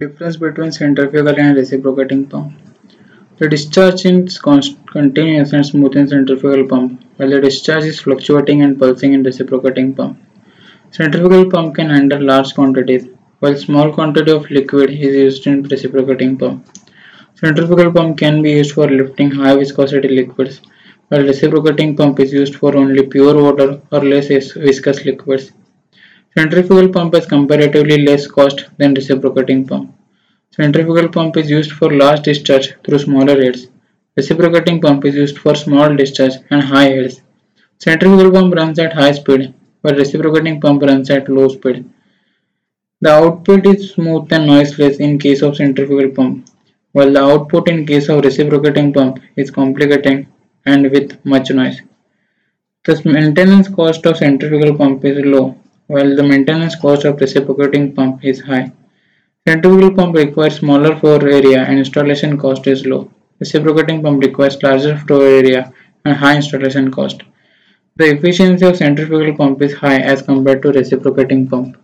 Difference between centrifugal and reciprocating pump. The discharge is continuous and smooth in centrifugal pump, while the discharge is fluctuating and pulsing in reciprocating pump. Centrifugal pump can handle large quantities, while small quantity of liquid is used in reciprocating pump. Centrifugal pump can be used for lifting high viscosity liquids, while reciprocating pump is used for only pure water or less viscous liquids. Centrifugal pump has comparatively less cost than reciprocating pump. Centrifugal pump is used for large discharge through smaller heads. Reciprocating pump is used for small discharge and high heads. Centrifugal pump runs at high speed, while reciprocating pump runs at low speed. The output is smooth and noiseless in case of centrifugal pump, while the output in case of reciprocating pump is complicated and with much noise. The maintenance cost of centrifugal pump is low while the maintenance cost of reciprocating pump is high. Centrifugal pump requires smaller flow area and installation cost is low. Reciprocating pump requires larger flow area and high installation cost. The efficiency of centrifugal pump is high as compared to reciprocating pump.